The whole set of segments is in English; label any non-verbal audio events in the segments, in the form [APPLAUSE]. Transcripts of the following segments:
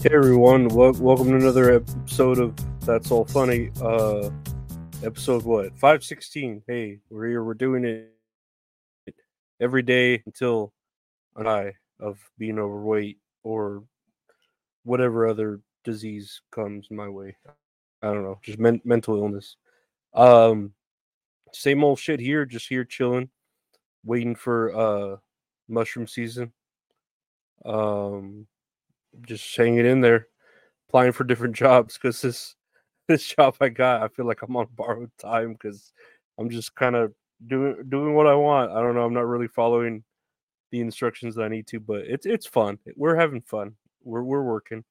Hey everyone, wel- welcome to another episode of That's All Funny. Uh, episode what? Five sixteen. Hey, we're here. We're doing it every day until eye of being overweight or whatever other disease comes my way. I don't know, just men- mental illness. Um, same old shit here. Just here chilling, waiting for uh mushroom season. Um, just hanging in there, applying for different jobs because this [LAUGHS] this job I got, I feel like I'm on borrowed time because I'm just kind of doing doing what I want. I don't know. I'm not really following the instructions that I need to, but it's it's fun. We're having fun. We're we're working,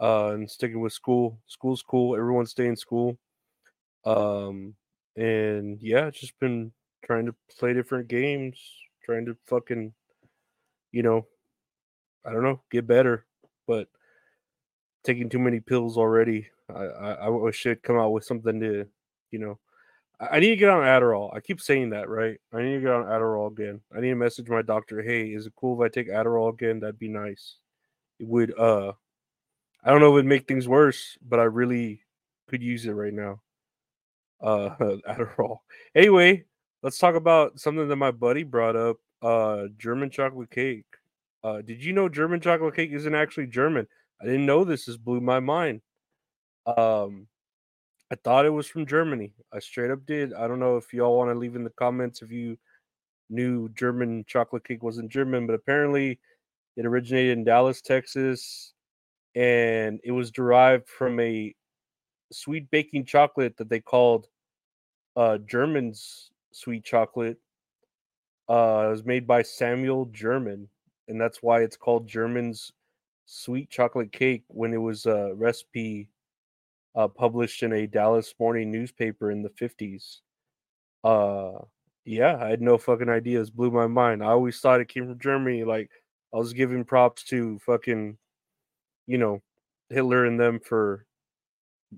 uh, and sticking with school. School's cool. Everyone's staying in school. Um, and yeah, just been trying to play different games, trying to fucking, you know, I don't know, get better, but taking too many pills already. I I, I they'd come out with something to, you know, I, I need to get on Adderall. I keep saying that, right? I need to get on Adderall again. I need to message my doctor. Hey, is it cool if I take Adderall again? That'd be nice. It would. Uh, I don't know if it'd make things worse, but I really could use it right now. Uh, [LAUGHS] Adderall. Anyway, let's talk about something that my buddy brought up. Uh, German chocolate cake. Uh, did you know German chocolate cake isn't actually German? I didn't know this. This blew my mind. Um, I thought it was from Germany. I straight up did. I don't know if y'all want to leave in the comments if you knew German chocolate cake wasn't German, but apparently it originated in Dallas, Texas, and it was derived from a sweet baking chocolate that they called uh German's sweet chocolate. Uh, it was made by Samuel German, and that's why it's called German's sweet chocolate cake when it was a recipe uh, published in a Dallas morning newspaper in the 50s. Uh, yeah, I had no fucking ideas. Blew my mind. I always thought it came from Germany. Like I was giving props to fucking, you know, Hitler and them for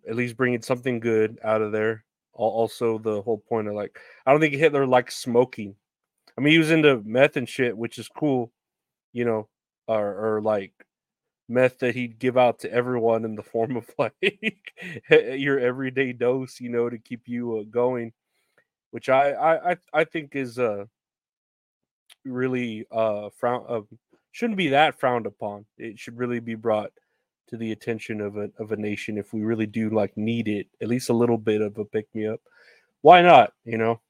at least bringing something good out of there. Also, the whole point of like, I don't think Hitler liked smoking. I mean, he was into meth and shit, which is cool, you know, or, or like meth that he'd give out to everyone in the form of [LAUGHS] like your everyday dose, you know, to keep you uh, going, which I I I think is uh really uh frown uh, shouldn't be that frowned upon. It should really be brought to the attention of a of a nation if we really do like need it, at least a little bit of a pick me up. Why not? You know.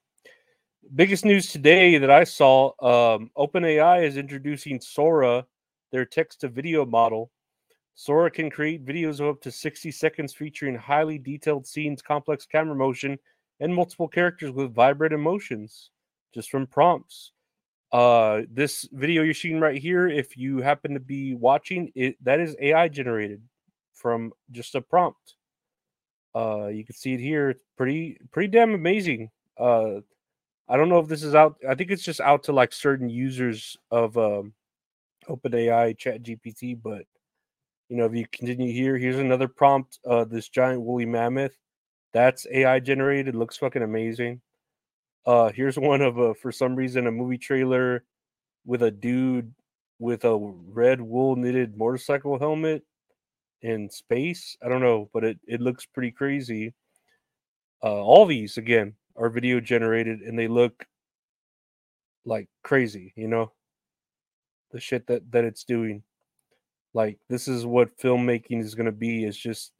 Biggest news today that I saw: um, OpenAI is introducing Sora their text to video model. Sora can create videos of up to 60 seconds featuring highly detailed scenes, complex camera motion, and multiple characters with vibrant emotions just from prompts. Uh, this video you're seeing right here, if you happen to be watching it, that is AI generated from just a prompt. Uh, you can see it here. It's pretty, pretty damn amazing. Uh, I don't know if this is out. I think it's just out to like certain users of um, OpenAI, Chat GPT. But you know, if you continue here, here's another prompt. Uh, this giant woolly mammoth, that's AI generated. Looks fucking amazing. Uh, here's one of a for some reason a movie trailer with a dude with a red wool knitted motorcycle helmet in space. I don't know, but it it looks pretty crazy. Uh, all these again are video generated and they look like crazy, you know the shit that that it's doing. Like this is what filmmaking is going to be is just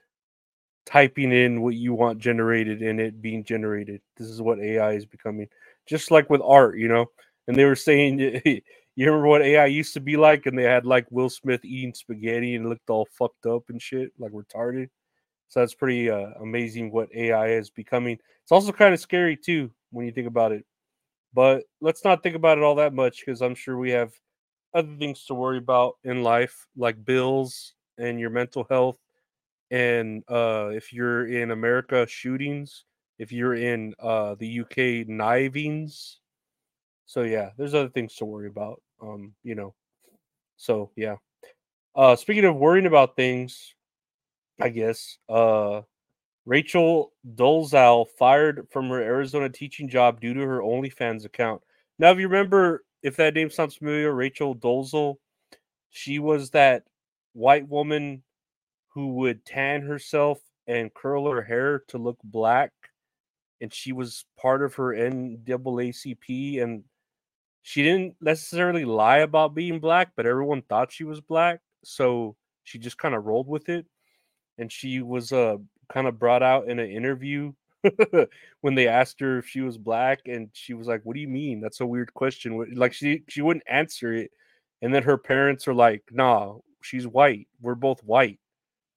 typing in what you want generated and it being generated. This is what AI is becoming. Just like with art, you know. And they were saying [LAUGHS] you remember what AI used to be like and they had like Will Smith eating spaghetti and looked all fucked up and shit, like retarded. So that's pretty uh, amazing what AI is becoming. It's also kind of scary too when you think about it. But let's not think about it all that much because I'm sure we have other things to worry about in life, like bills and your mental health. And uh, if you're in America, shootings. If you're in uh, the UK, knivings. So yeah, there's other things to worry about. Um, you know. So yeah. Uh, speaking of worrying about things, I guess uh, Rachel Dolezal fired from her Arizona teaching job due to her OnlyFans account. Now, if you remember if that name sounds familiar, Rachel Dolezal, she was that white woman who would tan herself and curl her hair to look black, and she was part of her NAACP, and she didn't necessarily lie about being black, but everyone thought she was black, so she just kind of rolled with it. And she was uh kind of brought out in an interview [LAUGHS] when they asked her if she was black, and she was like, "What do you mean? That's a weird question." Like she she wouldn't answer it, and then her parents are like, "Nah, she's white. We're both white.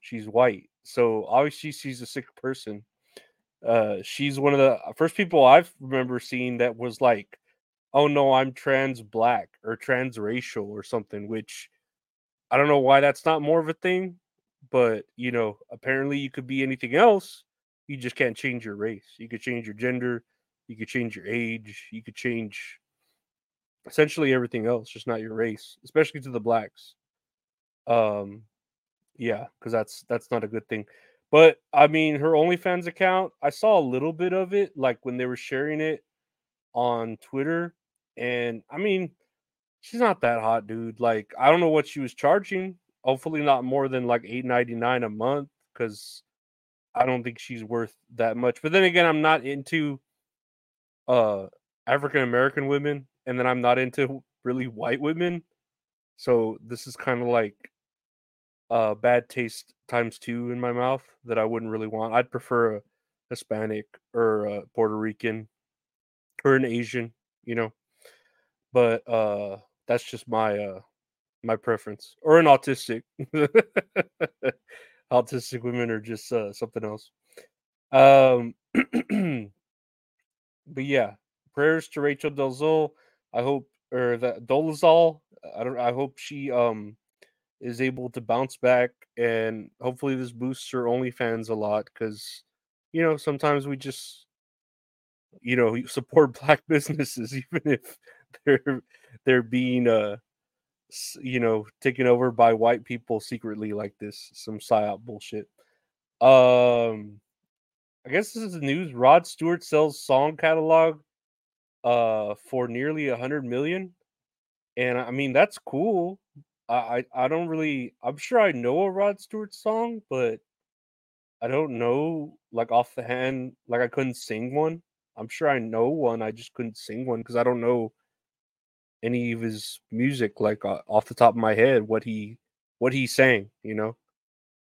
She's white." So obviously she's a sick person. Uh, she's one of the first people I've remember seeing that was like, "Oh no, I'm trans black or transracial or something," which I don't know why that's not more of a thing, but you know, apparently you could be anything else you just can't change your race. You could change your gender, you could change your age, you could change essentially everything else, just not your race, especially to the blacks. Um, yeah, because that's that's not a good thing. But I mean, her OnlyFans account, I saw a little bit of it, like when they were sharing it on Twitter, and I mean, she's not that hot, dude. Like, I don't know what she was charging. Hopefully, not more than like eight ninety nine a month, because I don't think she's worth that much. But then again, I'm not into uh African American women, and then I'm not into really white women. So this is kind of like uh bad taste times two in my mouth that I wouldn't really want. I'd prefer a Hispanic or a Puerto Rican or an Asian, you know. But uh that's just my uh my preference or an autistic [LAUGHS] autistic women are just uh, something else. Um, [CLEARS THROAT] but yeah, prayers to Rachel Dolezal. I hope, or that Dolezal. I don't. I hope she um is able to bounce back, and hopefully this boosts her OnlyFans a lot because you know sometimes we just you know support [LAUGHS] black businesses even if they're they're being uh you know, taken over by white people secretly like this, some psyop bullshit. Um, I guess this is the news. Rod Stewart sells song catalog uh for nearly a hundred million, and I mean that's cool. I, I I don't really. I'm sure I know a Rod Stewart song, but I don't know like off the hand. Like I couldn't sing one. I'm sure I know one. I just couldn't sing one because I don't know any of his music like uh, off the top of my head what he what he sang you know?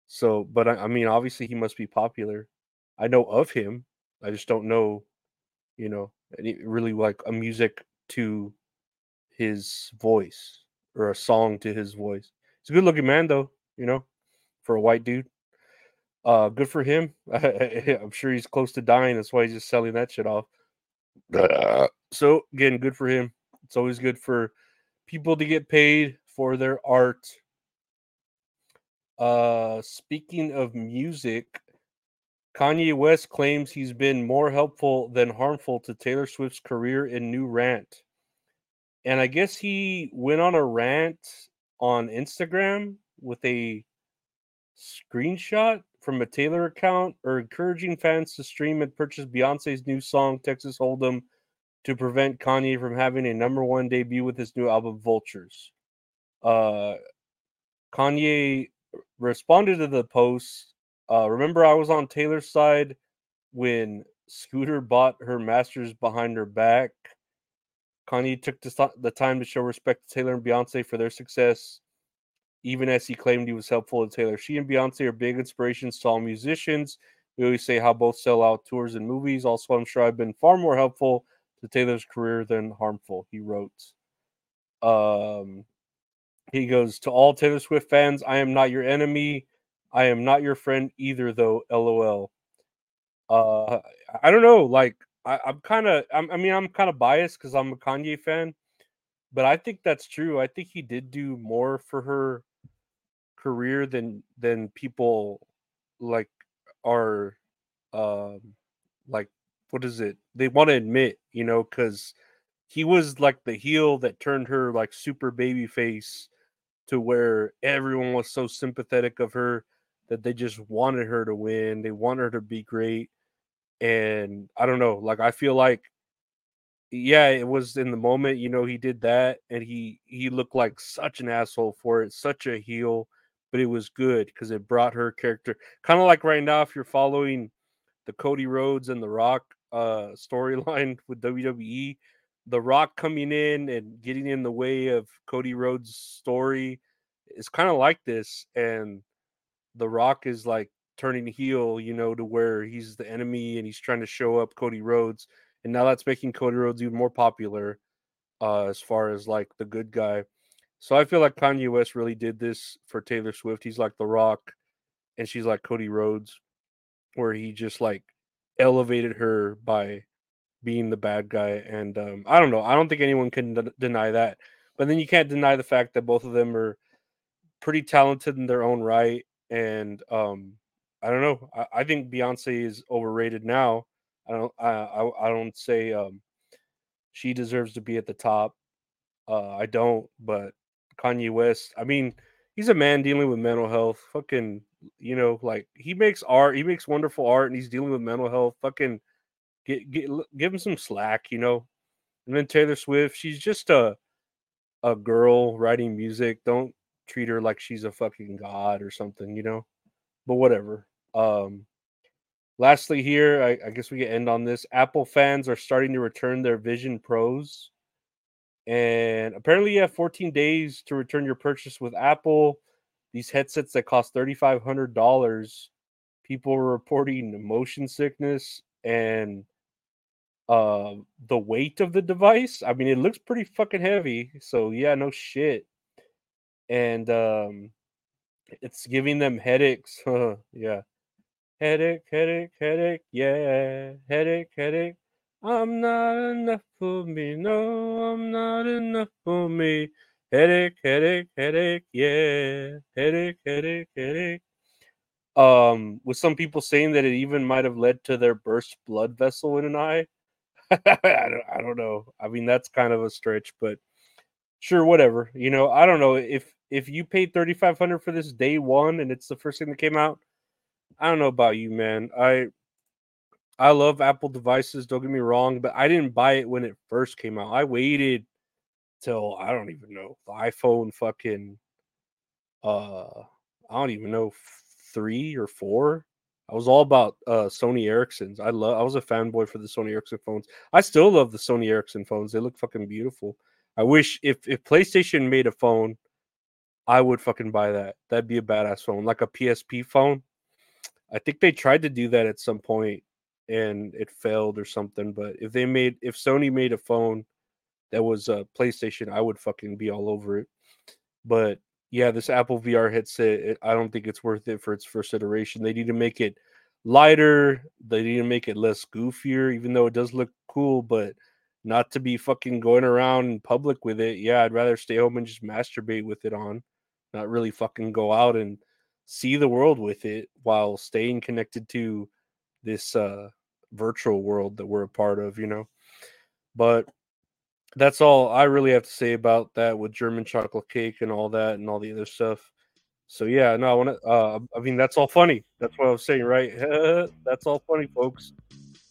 So but I, I, mean obviously he must be popular. I know of him. I just don't know you know any really like a music to his voice or a song to his voice. He's a good looking man though you know for a white dude. Uh good for him. [LAUGHS] I'm sure he's close to dying. That's why he's just selling that shit off. So again good for him it's always good for people to get paid for their art. Uh, speaking of music, Kanye West claims he's been more helpful than harmful to Taylor Swift's career in new rant. And I guess he went on a rant on Instagram with a screenshot from a Taylor account or encouraging fans to stream and purchase Beyonce's new song Texas Hold'em to prevent Kanye from having a number one debut with his new album Vultures. Uh, Kanye responded to the post. Uh, remember, I was on Taylor's side when Scooter bought her masters behind her back. Kanye took the time to show respect to Taylor and Beyonce for their success, even as he claimed he was helpful to Taylor. She and Beyonce are big inspirations to all musicians. We always say how both sell out tours and movies. Also, I'm sure I've been far more helpful to Taylor's career than harmful, he wrote. Um, he goes to all Taylor Swift fans, I am not your enemy. I am not your friend either, though. LOL. Uh, I don't know. Like, I, am kind of, I mean, I'm kind of biased because I'm a Kanye fan, but I think that's true. I think he did do more for her career than than people like are um like what is it? They want to admit, you know, because he was like the heel that turned her like super baby face to where everyone was so sympathetic of her that they just wanted her to win. They wanted her to be great. And I don't know, like I feel like yeah, it was in the moment, you know, he did that and he he looked like such an asshole for it, such a heel. but it was good because it brought her character kind of like right now if you're following the Cody Rhodes and The Rock uh storyline [LAUGHS] with WWE, The Rock coming in and getting in the way of Cody Rhodes' story is kind of like this and The Rock is like turning heel, you know, to where he's the enemy and he's trying to show up Cody Rhodes and now that's making Cody Rhodes even more popular uh as far as like the good guy. So I feel like Kanye West really did this for Taylor Swift. He's like The Rock, and she's like Cody Rhodes, where he just like elevated her by being the bad guy. And um, I don't know. I don't think anyone can d- deny that. But then you can't deny the fact that both of them are pretty talented in their own right. And um, I don't know. I, I think Beyonce is overrated now. I don't. I I, I don't say um, she deserves to be at the top. Uh, I don't, but Kanye West. I mean, he's a man dealing with mental health. Fucking, you know, like he makes art, he makes wonderful art, and he's dealing with mental health. Fucking, get, get give him some slack, you know. And then Taylor Swift, she's just a a girl writing music. Don't treat her like she's a fucking god or something, you know. But whatever. Um lastly here, I, I guess we can end on this. Apple fans are starting to return their Vision Pros and apparently, you have 14 days to return your purchase with Apple. These headsets that cost $3,500, people are reporting motion sickness and uh, the weight of the device. I mean, it looks pretty fucking heavy. So, yeah, no shit. And um, it's giving them headaches. [LAUGHS] yeah. Headache, headache, headache. Yeah. Headache, headache. I'm not enough for me. No, I'm not enough for me. Headache, headache, headache. Yeah. Headache, headache, headache. Um, with some people saying that it even might have led to their burst blood vessel in an eye. [LAUGHS] I, don't, I don't know. I mean, that's kind of a stretch, but sure, whatever. You know, I don't know if if you paid thirty five hundred for this day one and it's the first thing that came out. I don't know about you, man. I I love Apple devices, don't get me wrong, but I didn't buy it when it first came out. I waited till I don't even know the iPhone fucking uh I don't even know three or four. I was all about uh Sony Ericssons. I love I was a fanboy for the Sony Ericsson phones. I still love the Sony Ericsson phones. They look fucking beautiful. I wish if if PlayStation made a phone, I would fucking buy that. That'd be a badass phone, like a PSP phone. I think they tried to do that at some point and it failed or something. But if they made, if Sony made a phone that was a PlayStation, I would fucking be all over it. But yeah, this Apple VR headset, it, I don't think it's worth it for its first iteration. They need to make it lighter. They need to make it less goofier, even though it does look cool, but not to be fucking going around in public with it. Yeah, I'd rather stay home and just masturbate with it on, not really fucking go out and see the world with it while staying connected to this uh virtual world that we're a part of, you know. But that's all I really have to say about that with German chocolate cake and all that and all the other stuff. So yeah, no, I want to. Uh, I mean, that's all funny. That's what I was saying, right? [LAUGHS] that's all funny, folks.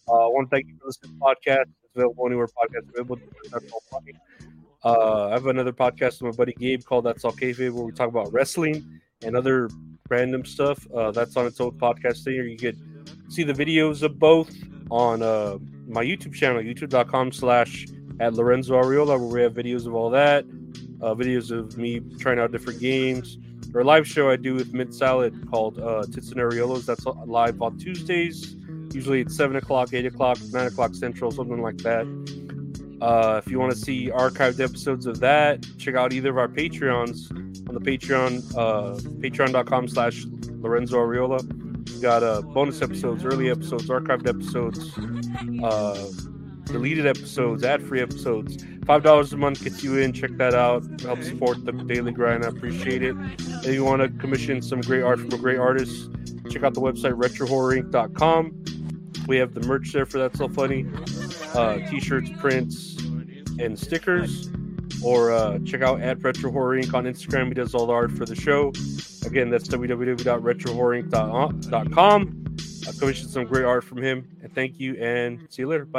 Uh, I want to thank you for listening to the podcast. It's available anywhere podcast available. That's all funny. Uh, I have another podcast with my buddy Gabe called That's All Kayfabe, where we talk about wrestling and other random stuff. Uh, that's on its own podcast thing. Or you could see the videos of both on uh, my YouTube channel, youtube.com slash at Lorenzo Ariola, where we have videos of all that, uh, videos of me trying out different games, or a live show I do with Mint Salad called uh, Tits and Ariolas. That's live on Tuesdays. Usually it's 7 o'clock, 8 o'clock, 9 o'clock Central, something like that. Uh, if you want to see archived episodes of that, check out either of our Patreons on the Patreon, uh, patreon.com slash Lorenzo Ariola got uh, bonus episodes, early episodes, archived episodes, uh, deleted episodes, ad-free episodes. Five dollars a month gets you in. Check that out. Help support the daily grind. I appreciate it. If you want to commission some great art from a great artist, check out the website retrohorrorinc.com. We have the merch there for that's so funny. Uh, t-shirts, prints, and stickers. Or uh, check out at Retro Horror Inc. on Instagram. He does all the art for the show. Again, that's www.retrohorrorinc.com. I commissioned some great art from him. And thank you and see you later. Bye.